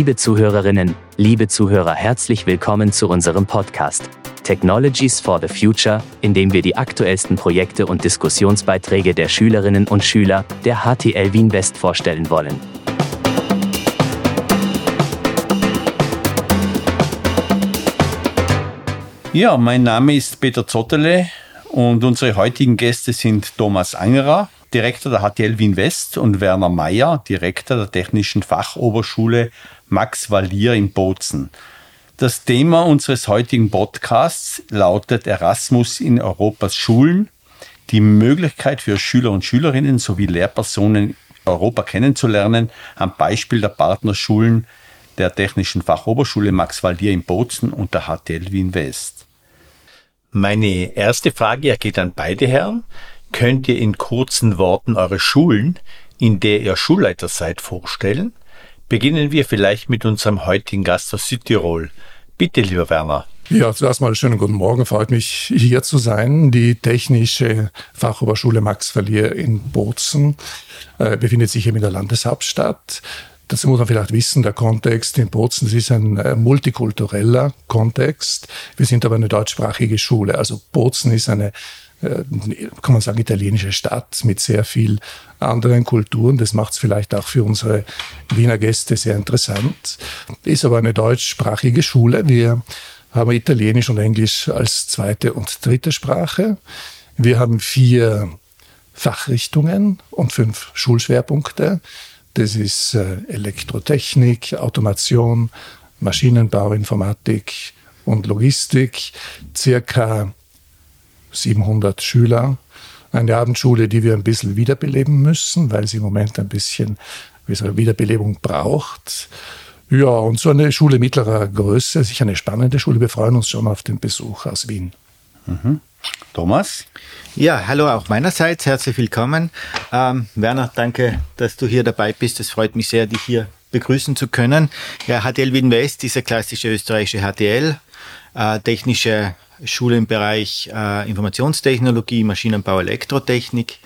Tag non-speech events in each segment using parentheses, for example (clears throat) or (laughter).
Liebe Zuhörerinnen, liebe Zuhörer, herzlich willkommen zu unserem Podcast Technologies for the Future, in dem wir die aktuellsten Projekte und Diskussionsbeiträge der Schülerinnen und Schüler der HTL Wien West vorstellen wollen. Ja, mein Name ist Peter Zottele und unsere heutigen Gäste sind Thomas Angerer, Direktor der HTL Wien West und Werner Mayer, Direktor der Technischen Fachoberschule Max Valier in Bozen. Das Thema unseres heutigen Podcasts lautet Erasmus in Europas Schulen, die Möglichkeit für Schüler und Schülerinnen sowie Lehrpersonen Europa kennenzulernen, am Beispiel der Partnerschulen der Technischen Fachoberschule Max Valier in Bozen und der HTL Wien West. Meine erste Frage geht an beide Herren. Könnt ihr in kurzen Worten eure Schulen, in der ihr Schulleiter seid, vorstellen? Beginnen wir vielleicht mit unserem heutigen Gast aus Südtirol. Bitte, lieber Werner. Ja, zuerst mal schönen guten Morgen. Freut mich, hier zu sein. Die Technische Fachoberschule Max Verlier in Bozen äh, befindet sich hier in der Landeshauptstadt. Dazu muss man vielleicht wissen, der Kontext in Bozen, das ist ein äh, multikultureller Kontext. Wir sind aber eine deutschsprachige Schule. Also Bozen ist eine kann man sagen, italienische Stadt mit sehr viel anderen Kulturen. Das macht es vielleicht auch für unsere Wiener Gäste sehr interessant. Ist aber eine deutschsprachige Schule. Wir haben Italienisch und Englisch als zweite und dritte Sprache. Wir haben vier Fachrichtungen und fünf Schulschwerpunkte. Das ist äh, Elektrotechnik, Automation, Maschinenbau, Informatik und Logistik. Circa 700 Schüler. Eine Abendschule, die wir ein bisschen wiederbeleben müssen, weil sie im Moment ein bisschen Wiederbelebung braucht. Ja, und so eine Schule mittlerer Größe, sicher eine spannende Schule. Wir freuen uns schon auf den Besuch aus Wien. Mhm. Thomas? Ja, hallo auch meinerseits, herzlich willkommen. Ähm, Werner, danke, dass du hier dabei bist. Es freut mich sehr, dich hier begrüßen zu können. Ja, HTL Wien West ist eine klassische österreichische HTL, äh, technische Schule im Bereich äh, Informationstechnologie, Maschinenbau, Elektrotechnik.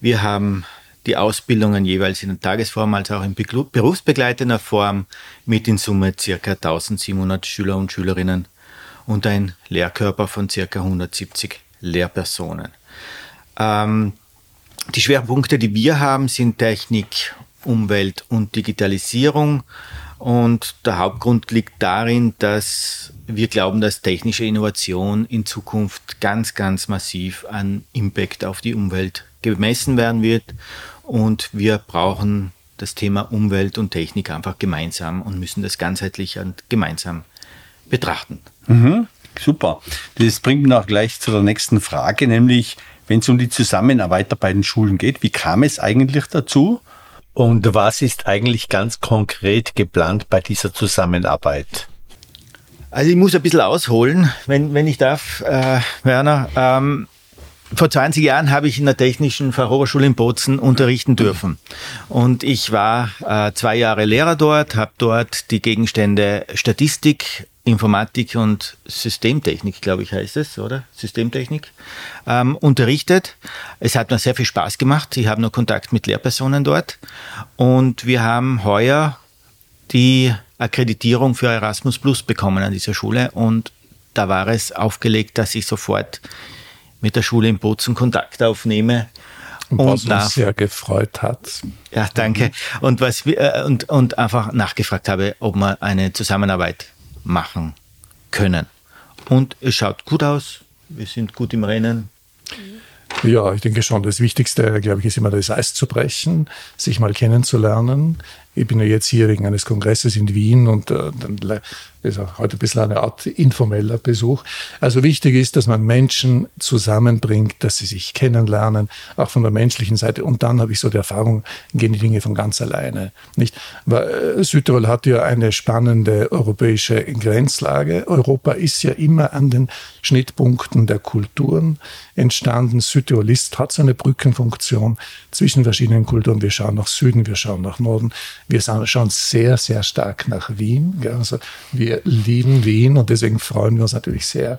Wir haben die Ausbildungen jeweils in der Tagesform als auch in berufsbegleitender Form mit in Summe ca. 1700 Schüler und Schülerinnen und ein Lehrkörper von ca. 170 Lehrpersonen. Ähm, die Schwerpunkte, die wir haben, sind Technik, Umwelt und Digitalisierung. Und der Hauptgrund liegt darin, dass wir glauben, dass technische Innovation in Zukunft ganz, ganz massiv an Impact auf die Umwelt gemessen werden wird. Und wir brauchen das Thema Umwelt und Technik einfach gemeinsam und müssen das ganzheitlich und gemeinsam betrachten. Mhm, super. Das bringt mich auch gleich zu der nächsten Frage, nämlich wenn es um die Zusammenarbeit bei den Schulen geht, wie kam es eigentlich dazu? Und was ist eigentlich ganz konkret geplant bei dieser Zusammenarbeit? Also ich muss ein bisschen ausholen, wenn, wenn ich darf, äh, Werner. Ähm, vor 20 Jahren habe ich in der Technischen Fachhochschule in Bozen unterrichten dürfen. Und ich war äh, zwei Jahre Lehrer dort, habe dort die Gegenstände Statistik, Informatik und Systemtechnik, glaube ich, heißt es, oder? Systemtechnik, ähm, unterrichtet. Es hat mir sehr viel Spaß gemacht. Ich habe noch Kontakt mit Lehrpersonen dort. Und wir haben heuer die Akkreditierung für Erasmus Plus bekommen an dieser Schule. Und da war es aufgelegt, dass ich sofort mit der Schule in Bozen Kontakt aufnehme. Und was und uns sehr gefreut hat. Ja, danke. Und, was, äh, und, und einfach nachgefragt habe, ob wir eine Zusammenarbeit machen können. Und es schaut gut aus. Wir sind gut im Rennen. Ja, ich denke schon. Das Wichtigste, glaube ich, ist immer das Eis zu brechen, sich mal kennenzulernen. Ich bin ja jetzt hier wegen eines Kongresses in Wien und äh, dann ist auch heute ein bisschen eine Art informeller Besuch. Also wichtig ist, dass man Menschen zusammenbringt, dass sie sich kennenlernen, auch von der menschlichen Seite. Und dann habe ich so die Erfahrung, gehen die Dinge von ganz alleine. Nicht? Weil äh, Südtirol hat ja eine spannende europäische Grenzlage. Europa ist ja immer an den Schnittpunkten der Kulturen entstanden. Südtirol ist, hat so eine Brückenfunktion zwischen verschiedenen Kulturen. Wir schauen nach Süden, wir schauen nach Norden. Wir schauen sehr, sehr stark nach Wien. Also wir lieben Wien und deswegen freuen wir uns natürlich sehr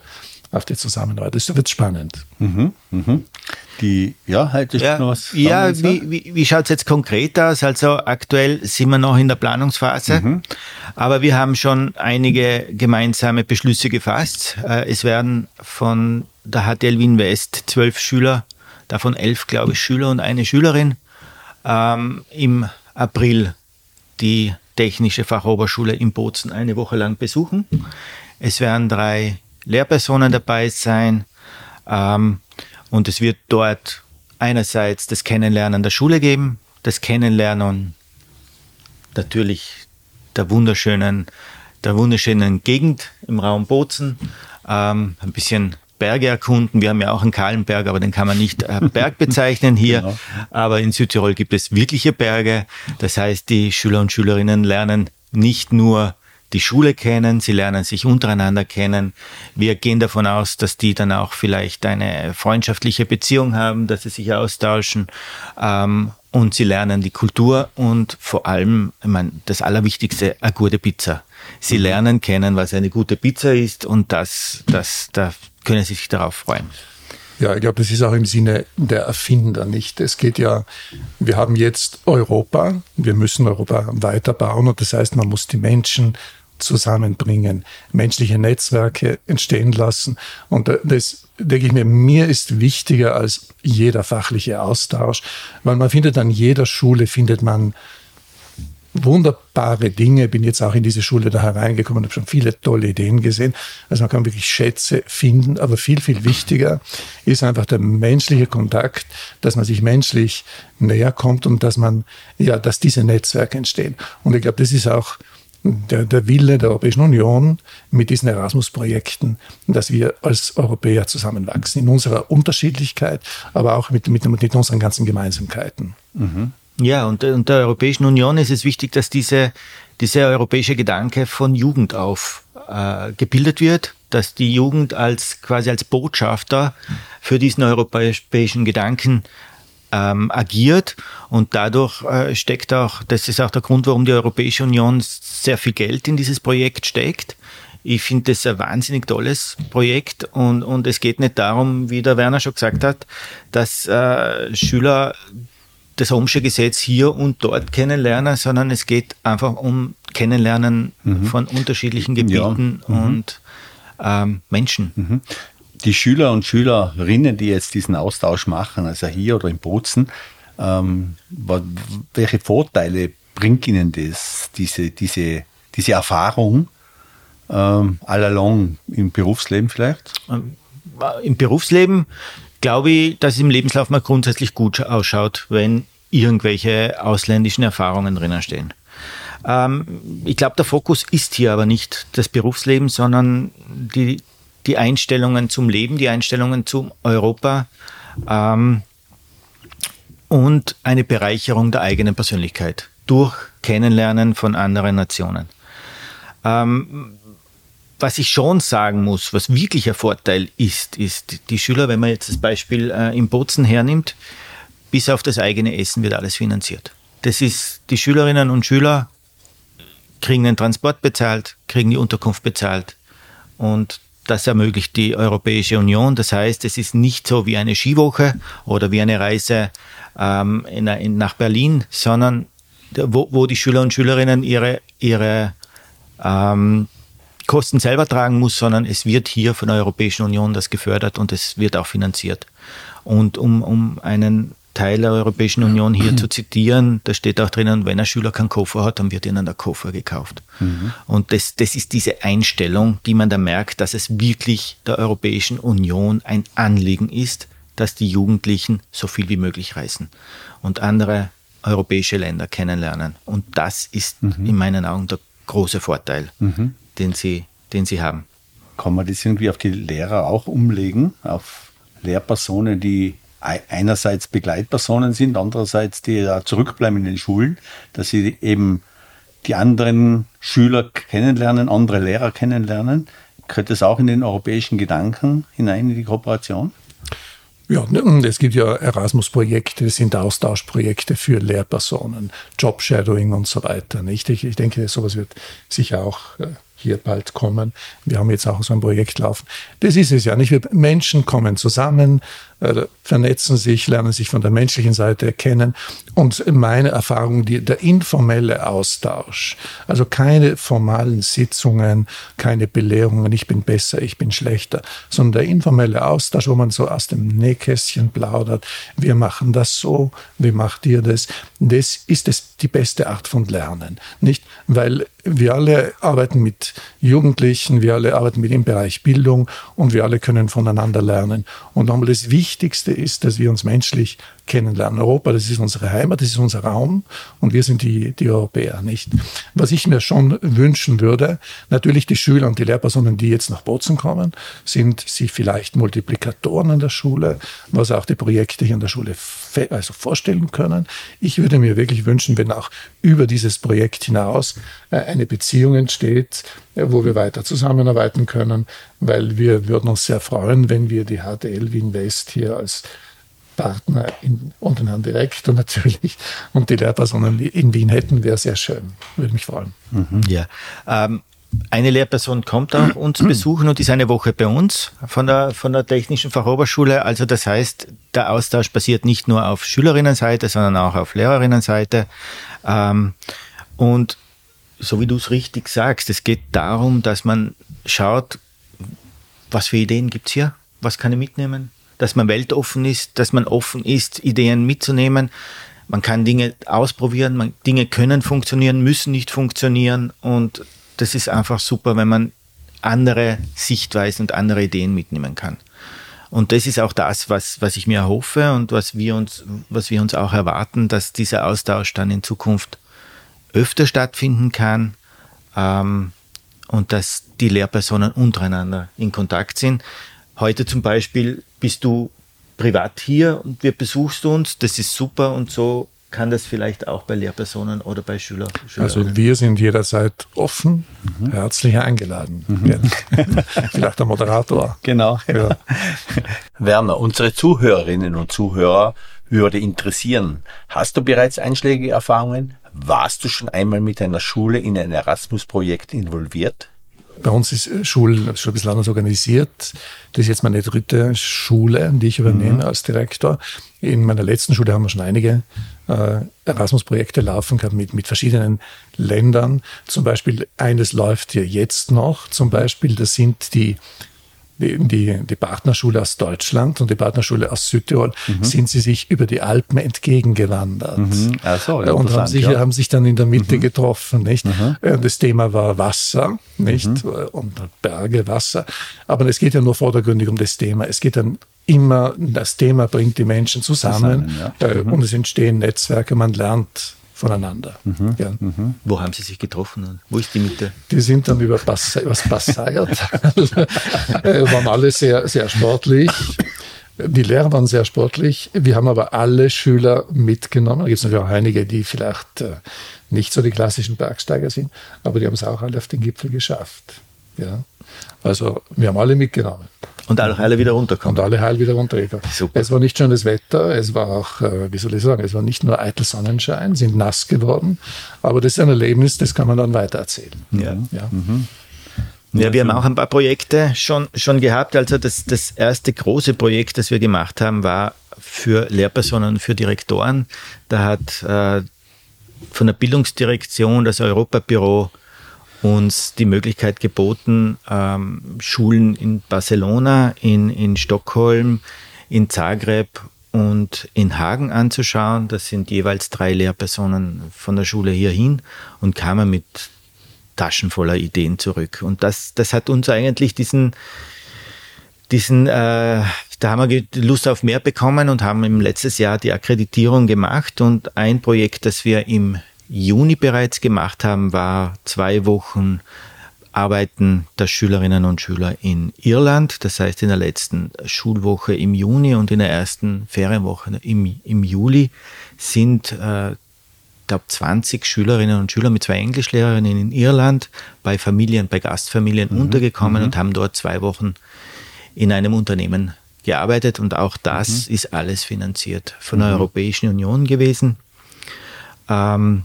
auf die Zusammenarbeit. Das wird spannend. Mhm, mhm. Die, ja, halt ja, noch was ja wie, wie, wie schaut es jetzt konkret aus? Also aktuell sind wir noch in der Planungsphase, mhm. aber wir haben schon einige gemeinsame Beschlüsse gefasst. Äh, es werden von der HTL Wien West zwölf Schüler, davon elf, glaube ich, Schüler und eine Schülerin, ähm, im April die Technische Fachoberschule in Bozen eine Woche lang besuchen. Es werden drei Lehrpersonen dabei sein ähm, und es wird dort einerseits das Kennenlernen der Schule geben, das Kennenlernen natürlich der wunderschönen, der wunderschönen Gegend im Raum Bozen, ähm, ein bisschen Berge erkunden. Wir haben ja auch einen kahlen Berg, aber den kann man nicht äh, (laughs) Berg bezeichnen hier. Genau. Aber in Südtirol gibt es wirkliche Berge. Das heißt, die Schüler und Schülerinnen lernen nicht nur die Schule kennen, sie lernen sich untereinander kennen. Wir gehen davon aus, dass die dann auch vielleicht eine freundschaftliche Beziehung haben, dass sie sich austauschen ähm, und sie lernen die Kultur und vor allem, ich meine, das Allerwichtigste, eine gute Pizza. Sie mhm. lernen kennen, was eine gute Pizza ist und das, das, da können sie sich darauf freuen. Ja, ich glaube, das ist auch im Sinne der Erfinder nicht. Es geht ja, wir haben jetzt Europa, wir müssen Europa weiterbauen und das heißt, man muss die Menschen zusammenbringen, menschliche Netzwerke entstehen lassen. Und das denke ich mir, mir ist wichtiger als jeder fachliche Austausch, weil man findet an jeder Schule, findet man wunderbare Dinge. Bin jetzt auch in diese Schule da hereingekommen, habe schon viele tolle Ideen gesehen. Also man kann wirklich Schätze finden, aber viel, viel wichtiger ist einfach der menschliche Kontakt, dass man sich menschlich näher kommt und dass man, ja, dass diese Netzwerke entstehen. Und ich glaube, das ist auch der, der Wille der Europäischen Union mit diesen Erasmus-Projekten, dass wir als Europäer zusammenwachsen, in unserer Unterschiedlichkeit, aber auch mit, mit, mit unseren ganzen Gemeinsamkeiten. Mhm. Ja, und, und der Europäischen Union ist es wichtig, dass diese, dieser europäische Gedanke von Jugend auf äh, gebildet wird, dass die Jugend als quasi als Botschafter für diesen europäischen Gedanken ähm, agiert und dadurch äh, steckt auch, das ist auch der Grund, warum die Europäische Union sehr viel Geld in dieses Projekt steckt. Ich finde das ein wahnsinnig tolles Projekt und, und es geht nicht darum, wie der Werner schon gesagt hat, dass äh, Schüler das Ohmsche Gesetz hier und dort kennenlernen, sondern es geht einfach um Kennenlernen mhm. von unterschiedlichen Gebieten ja. mhm. und ähm, Menschen. Mhm die Schüler und Schülerinnen, die jetzt diesen Austausch machen, also hier oder in Bozen, ähm, welche Vorteile bringt ihnen das, diese, diese, diese Erfahrung ähm, all along im Berufsleben vielleicht? Ähm, Im Berufsleben glaube ich, dass es im Lebenslauf mal grundsätzlich gut ausschaut, wenn irgendwelche ausländischen Erfahrungen drinnen stehen. Ähm, ich glaube, der Fokus ist hier aber nicht das Berufsleben, sondern die, die Einstellungen zum Leben, die Einstellungen zum Europa ähm, und eine Bereicherung der eigenen Persönlichkeit durch Kennenlernen von anderen Nationen. Ähm, was ich schon sagen muss, was wirklich ein Vorteil ist, ist, die Schüler, wenn man jetzt das Beispiel äh, im Bozen hernimmt, bis auf das eigene Essen wird alles finanziert. Das ist, die Schülerinnen und Schüler kriegen den Transport bezahlt, kriegen die Unterkunft bezahlt und das ermöglicht die Europäische Union. Das heißt, es ist nicht so wie eine Skiwoche oder wie eine Reise ähm, in, in, nach Berlin, sondern wo, wo, die Schüler und Schülerinnen ihre, ihre ähm, Kosten selber tragen muss, sondern es wird hier von der Europäischen Union das gefördert und es wird auch finanziert. Und um, um einen Teil der Europäischen Union hier zu zitieren, da steht auch drinnen, wenn ein Schüler keinen Koffer hat, dann wird ihnen der Koffer gekauft. Mhm. Und das, das ist diese Einstellung, die man da merkt, dass es wirklich der Europäischen Union ein Anliegen ist, dass die Jugendlichen so viel wie möglich reisen und andere europäische Länder kennenlernen. Und das ist mhm. in meinen Augen der große Vorteil, mhm. Den, sie, den sie haben. Kann man das irgendwie auf die Lehrer auch umlegen, auf Lehrpersonen, die einerseits Begleitpersonen sind, andererseits die da zurückbleiben in den Schulen, dass sie eben die anderen Schüler kennenlernen, andere Lehrer kennenlernen. Gehört das auch in den europäischen Gedanken hinein in die Kooperation? Ja, es gibt ja Erasmus-Projekte, es sind Austauschprojekte für Lehrpersonen, Jobshadowing und so weiter. Nicht? Ich, ich denke, sowas wird sicher auch äh, hier bald kommen. Wir haben jetzt auch so ein Projekt laufen. Das ist es ja nicht. Menschen kommen zusammen, äh, vernetzen sich, lernen sich von der menschlichen Seite kennen. Und meine Erfahrung, die, der informelle Austausch, also keine formalen Sitzungen, keine Belehrungen, ich bin besser, ich bin schlechter, sondern der informelle Austausch, wo man so aus dem Nähkästchen plaudert, wir machen das so, wie macht ihr das? Das ist es die beste Art von Lernen. Nicht, weil wir alle arbeiten mit Jugendlichen, wir alle arbeiten mit im Bereich Bildung und wir alle können voneinander lernen. Und nochmal das Wichtigste ist, dass wir uns menschlich kennenlernen. Europa, das ist unsere Heimat, das ist unser Raum und wir sind die, die Europäer, nicht? Was ich mir schon wünschen würde, natürlich die Schüler und die Lehrpersonen, die jetzt nach Bozen kommen, sind sie vielleicht Multiplikatoren an der Schule, was auch die Projekte hier an der Schule also vorstellen können. Ich würde mir wirklich wünschen, wenn auch über dieses Projekt hinaus äh, eine Beziehung entsteht, äh, wo wir weiter zusammenarbeiten können, weil wir würden uns sehr freuen, wenn wir die HTL Wien West hier als Partner in, Herrn Direkt und (laughs) natürlich und die Lehrpersonen in Wien hätten, wäre sehr schön. Würde mich freuen. Mhm. Ja. Ähm, eine Lehrperson kommt auch uns (clears throat) besuchen und ist eine Woche bei uns von der, von der Technischen Fachoberschule. Also das heißt, der Austausch basiert nicht nur auf Schülerinnenseite, sondern auch auf Lehrerinnenseite. Ähm, und so wie du es richtig sagst, es geht darum, dass man schaut, was für Ideen gibt es hier? Was kann ich mitnehmen? Dass man weltoffen ist, dass man offen ist, Ideen mitzunehmen. Man kann Dinge ausprobieren, man, Dinge können funktionieren, müssen nicht funktionieren und das ist einfach super, wenn man andere Sichtweisen und andere Ideen mitnehmen kann. Und das ist auch das, was, was ich mir erhoffe und was wir uns, was wir uns auch erwarten, dass dieser Austausch dann in Zukunft öfter stattfinden kann ähm, und dass die Lehrpersonen untereinander in Kontakt sind. Heute zum Beispiel bist du privat hier und wir besuchst uns, das ist super und so kann das vielleicht auch bei Lehrpersonen oder bei Schüler. Also wir sind jederzeit offen, mhm. herzlich eingeladen. Mhm. (laughs) Vielleicht der Moderator. Genau. Ja. (laughs) Werner, unsere Zuhörerinnen und Zuhörer würde interessieren. Hast du bereits einschlägige Erfahrungen? Warst du schon einmal mit einer Schule in ein Erasmus-Projekt involviert? Bei uns ist äh, Schulen schon ein bisschen anders organisiert. Das ist jetzt meine dritte Schule, die ich übernehme mhm. als Direktor. In meiner letzten Schule haben wir schon einige äh, Erasmus-Projekte laufen gehabt mit, mit verschiedenen Ländern. Zum Beispiel eines läuft hier jetzt noch. Zum Beispiel, das sind die die, die Partnerschule aus Deutschland und die Partnerschule aus Südtirol, mhm. sind sie sich über die Alpen entgegengewandert. Mhm. So, ja, und haben sich, ja. haben sich dann in der Mitte mhm. getroffen. Nicht? Mhm. Äh, das Thema war Wasser, nicht? Mhm. Und Berge, Wasser. Aber es geht ja nur vordergründig um das Thema. Es geht dann immer, das Thema bringt die Menschen zusammen, zusammen ja. Äh, mhm. und es entstehen Netzwerke, man lernt voneinander. Mhm. Ja. Mhm. Wo haben Sie sich getroffen? Wo ist die Mitte? Die sind dann über Pass, übers Passeiert, (laughs) äh, waren alle sehr, sehr sportlich. Die Lehrer waren sehr sportlich. Wir haben aber alle Schüler mitgenommen. Da gibt es natürlich auch einige, die vielleicht äh, nicht so die klassischen Bergsteiger sind, aber die haben es auch alle auf den Gipfel geschafft. Ja. Also wir haben alle mitgenommen. Und alle heil wieder runtergekommen. Und alle heil wieder runtergekommen. Super. Es war nicht schönes Wetter, es war auch, äh, wie soll ich sagen, es war nicht nur eitel Sonnenschein, sind nass geworden, aber das ist ein Erlebnis, das kann man dann weitererzählen. Ja. ja. Mhm. Ja, wir haben auch ein paar Projekte schon, schon gehabt. Also das, das erste große Projekt, das wir gemacht haben, war für Lehrpersonen, für Direktoren. Da hat äh, von der Bildungsdirektion das Europabüro uns die Möglichkeit geboten, ähm, Schulen in Barcelona, in, in Stockholm, in Zagreb und in Hagen anzuschauen. Das sind jeweils drei Lehrpersonen von der Schule hierhin und kamen mit Taschen voller Ideen zurück. Und das, das hat uns eigentlich diesen, diesen, äh, da haben wir Lust auf mehr bekommen und haben im letztes Jahr die Akkreditierung gemacht und ein Projekt, das wir im Juni bereits gemacht haben, war zwei Wochen Arbeiten der Schülerinnen und Schüler in Irland. Das heißt, in der letzten Schulwoche im Juni und in der ersten Ferienwoche im, im Juli sind, äh, glaube 20 Schülerinnen und Schüler mit zwei Englischlehrerinnen in Irland bei Familien, bei Gastfamilien mhm. untergekommen mhm. und haben dort zwei Wochen in einem Unternehmen gearbeitet. Und auch das mhm. ist alles finanziert von der mhm. Europäischen Union gewesen. Ähm,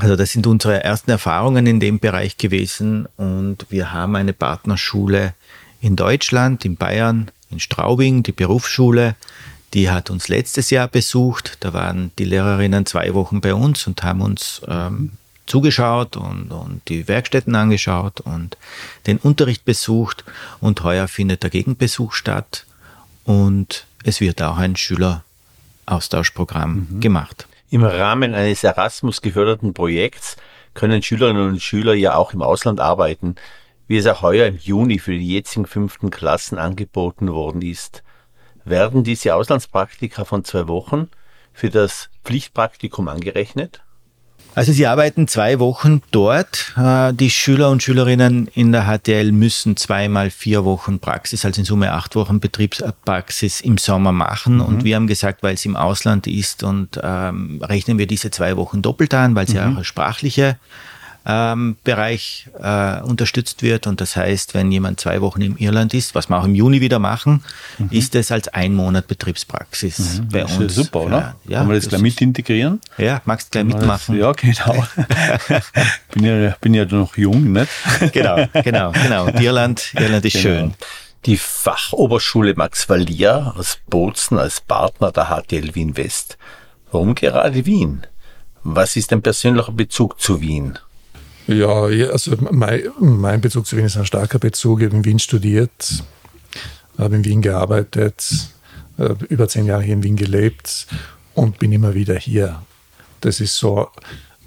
Also das sind unsere ersten Erfahrungen in dem Bereich gewesen und wir haben eine Partnerschule in Deutschland, in Bayern, in Straubing, die Berufsschule, die hat uns letztes Jahr besucht. Da waren die Lehrerinnen zwei Wochen bei uns und haben uns ähm, zugeschaut und, und die Werkstätten angeschaut und den Unterricht besucht. Und heuer findet der Gegenbesuch statt und es wird auch ein Schüleraustauschprogramm mhm. gemacht. Im Rahmen eines Erasmus geförderten Projekts können Schülerinnen und Schüler ja auch im Ausland arbeiten, wie es auch heuer im Juni für die jetzigen fünften Klassen angeboten worden ist. Werden diese Auslandspraktika von zwei Wochen für das Pflichtpraktikum angerechnet? Also Sie arbeiten zwei Wochen dort. Äh, die Schüler und Schülerinnen in der HTL müssen zweimal vier Wochen Praxis, also in Summe acht Wochen Betriebspraxis im Sommer machen. Mhm. Und wir haben gesagt, weil es im Ausland ist und ähm, rechnen wir diese zwei Wochen doppelt an, weil sie mhm. auch eine sprachliche ähm, Bereich äh, unterstützt wird. Und das heißt, wenn jemand zwei Wochen im Irland ist, was wir auch im Juni wieder machen, mhm. ist es als ein Monat Betriebspraxis mhm. bei das uns. Ist super, oder? Ja, Kann man das, das gleich mit integrieren? Ja, magst gleich mitmachen. Ja, genau. (laughs) bin, ja, bin ja noch jung, nicht? genau, genau, genau. Und Irland, Irland ist genau. schön. Die Fachoberschule Max Valier aus Bozen als Partner der HTL Wien West. Warum gerade Wien? Was ist dein persönlicher Bezug zu Wien? Ja, also mein, mein Bezug zu Wien ist ein starker Bezug. Ich habe in Wien studiert, habe in Wien gearbeitet, äh, über zehn Jahre hier in Wien gelebt und bin immer wieder hier. Das ist so,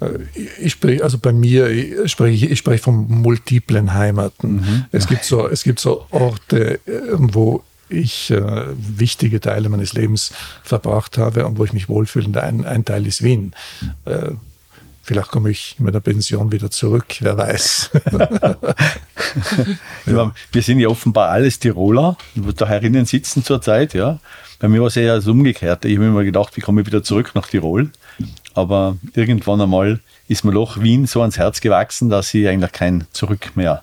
äh, ich spreche, also bei mir, spreche, ich spreche von multiplen Heimaten. Mhm. Es, gibt so, es gibt so Orte, äh, wo ich äh, wichtige Teile meines Lebens verbracht habe und wo ich mich wohlfühle. Ein, ein Teil ist Wien. Äh, Vielleicht komme ich in meiner Pension wieder zurück, wer weiß. (laughs) ja. Wir sind ja offenbar alles Tiroler, die da herinnen sitzen zurzeit. Ja. Bei mir war es eher das Umgekehrte. Ich habe mir immer gedacht, wie komme ich wieder zurück nach Tirol? Aber irgendwann einmal ist mir doch Wien so ans Herz gewachsen, dass ich eigentlich kein Zurück mehr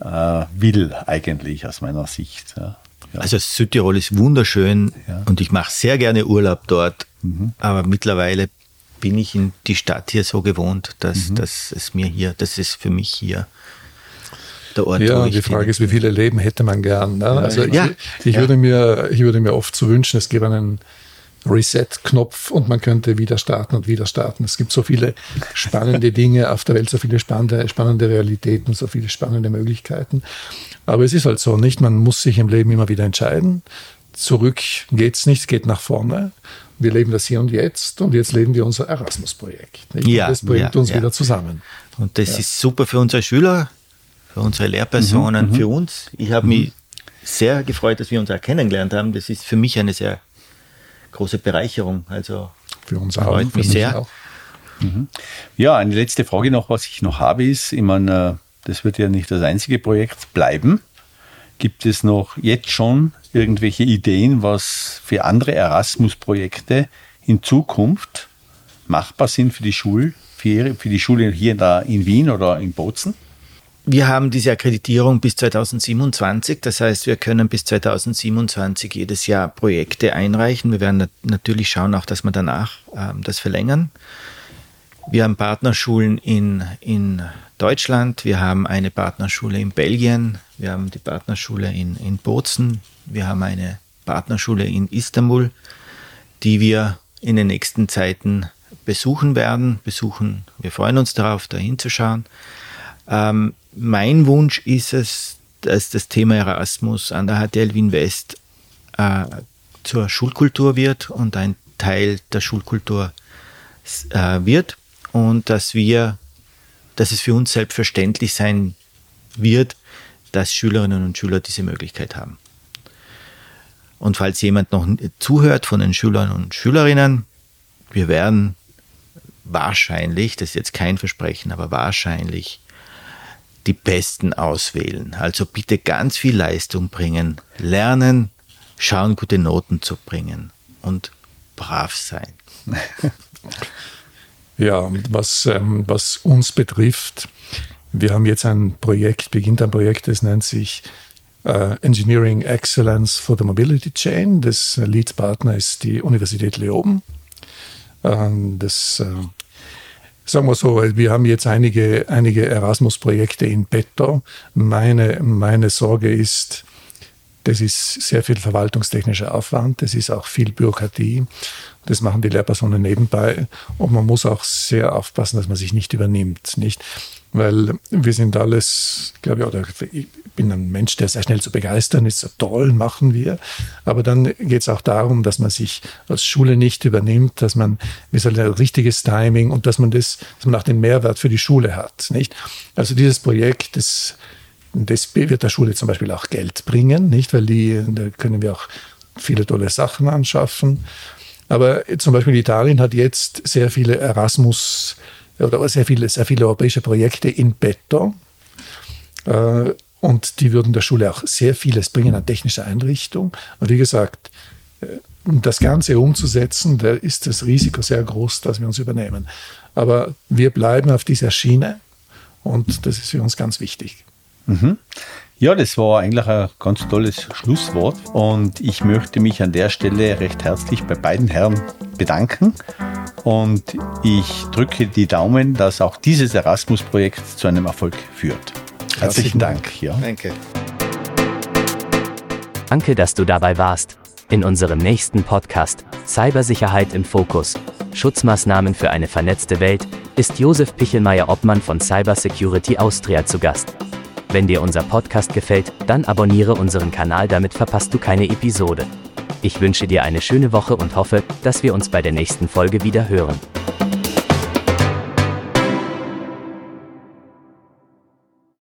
äh, will, eigentlich aus meiner Sicht. Ja. Ja. Also Südtirol ist wunderschön ja. und ich mache sehr gerne Urlaub dort. Mhm. Aber mittlerweile bin ich in die Stadt hier so gewohnt, dass, mhm. dass es mir hier, das ist für mich hier der Ort. Ja, die Frage ist, wie viele Leben hätte man gern? Ne? Also ja, ich, ich ja. würde mir, ich würde mir oft so wünschen, es gäbe einen Reset-Knopf und man könnte wieder starten und wieder starten. Es gibt so viele spannende Dinge auf der Welt, so viele spannende, spannende Realitäten, so viele spannende Möglichkeiten. Aber es ist halt so, nicht? Man muss sich im Leben immer wieder entscheiden. Zurück geht's nicht, es geht nach vorne wir leben das hier und jetzt und jetzt leben wir unser Erasmus-Projekt. Ja, das bringt ja, uns ja. wieder zusammen. Und das ja. ist super für unsere Schüler, für unsere Lehrpersonen, mhm, mhm. für uns. Ich habe mhm. mich sehr gefreut, dass wir uns auch kennengelernt haben. Das ist für mich eine sehr große Bereicherung. Also für uns auch. Freut mich sehr. Auch. Mhm. Ja, eine letzte Frage noch, was ich noch habe, ist, ich meine, das wird ja nicht das einzige Projekt bleiben. Gibt es noch jetzt schon irgendwelche Ideen, was für andere Erasmus-Projekte in Zukunft machbar sind für die Schule, für, die Schule hier in, der, in Wien oder in Bozen? Wir haben diese Akkreditierung bis 2027. Das heißt, wir können bis 2027 jedes Jahr Projekte einreichen. Wir werden natürlich schauen, auch dass wir danach ähm, das verlängern. Wir haben Partnerschulen in, in Deutschland, wir haben eine Partnerschule in Belgien, wir haben die Partnerschule in, in Bozen, wir haben eine Partnerschule in Istanbul, die wir in den nächsten Zeiten besuchen werden. Besuchen, wir freuen uns darauf, da hinzuschauen. Ähm, mein Wunsch ist es, dass das Thema Erasmus an der HTL Wien West äh, zur Schulkultur wird und ein Teil der Schulkultur äh, wird und dass wir, dass es für uns selbstverständlich sein wird, dass Schülerinnen und Schüler diese Möglichkeit haben. Und falls jemand noch zuhört von den Schülern und Schülerinnen, wir werden wahrscheinlich, das ist jetzt kein Versprechen, aber wahrscheinlich die Besten auswählen. Also bitte ganz viel Leistung bringen, lernen, schauen, gute Noten zu bringen und brav sein. (laughs) Ja, was, ähm, was uns betrifft, wir haben jetzt ein Projekt, beginnt ein Projekt, das nennt sich äh, Engineering Excellence for the Mobility Chain. Das Lead-Partner ist die Universität Leoben. Ähm, das äh, sagen wir so, wir haben jetzt einige, einige Erasmus-Projekte in petto. Meine, meine Sorge ist, das ist sehr viel verwaltungstechnischer Aufwand, das ist auch viel Bürokratie. Das machen die Lehrpersonen nebenbei. Und man muss auch sehr aufpassen, dass man sich nicht übernimmt. Nicht? Weil wir sind alles, glaube ich, oder ich bin ein Mensch, der sehr schnell zu begeistern ist. So toll, machen wir. Aber dann geht es auch darum, dass man sich als Schule nicht übernimmt, dass man, wie soll ein richtiges Timing und dass man das, dass man auch den Mehrwert für die Schule hat. Nicht? Also dieses Projekt, das das wird der Schule zum Beispiel auch Geld bringen, nicht? Weil die, da können wir auch viele tolle Sachen anschaffen. Aber zum Beispiel Italien hat jetzt sehr viele Erasmus oder sehr viele, sehr viele europäische Projekte in petto. Äh, und die würden der Schule auch sehr vieles bringen an technischer Einrichtung. Und wie gesagt, äh, um das Ganze umzusetzen, da ist das Risiko sehr groß, dass wir uns übernehmen. Aber wir bleiben auf dieser Schiene und das ist für uns ganz wichtig. Mhm. Ja, das war eigentlich ein ganz tolles Schlusswort und ich möchte mich an der Stelle recht herzlich bei beiden Herren bedanken und ich drücke die Daumen, dass auch dieses Erasmus-Projekt zu einem Erfolg führt. Herzlichen Dank. Ja. Danke. Danke, dass du dabei warst. In unserem nächsten Podcast Cybersicherheit im Fokus. Schutzmaßnahmen für eine vernetzte Welt ist Josef Pichelmeier Obmann von Cybersecurity Austria zu Gast. Wenn dir unser Podcast gefällt, dann abonniere unseren Kanal, damit verpasst du keine Episode. Ich wünsche dir eine schöne Woche und hoffe, dass wir uns bei der nächsten Folge wieder hören.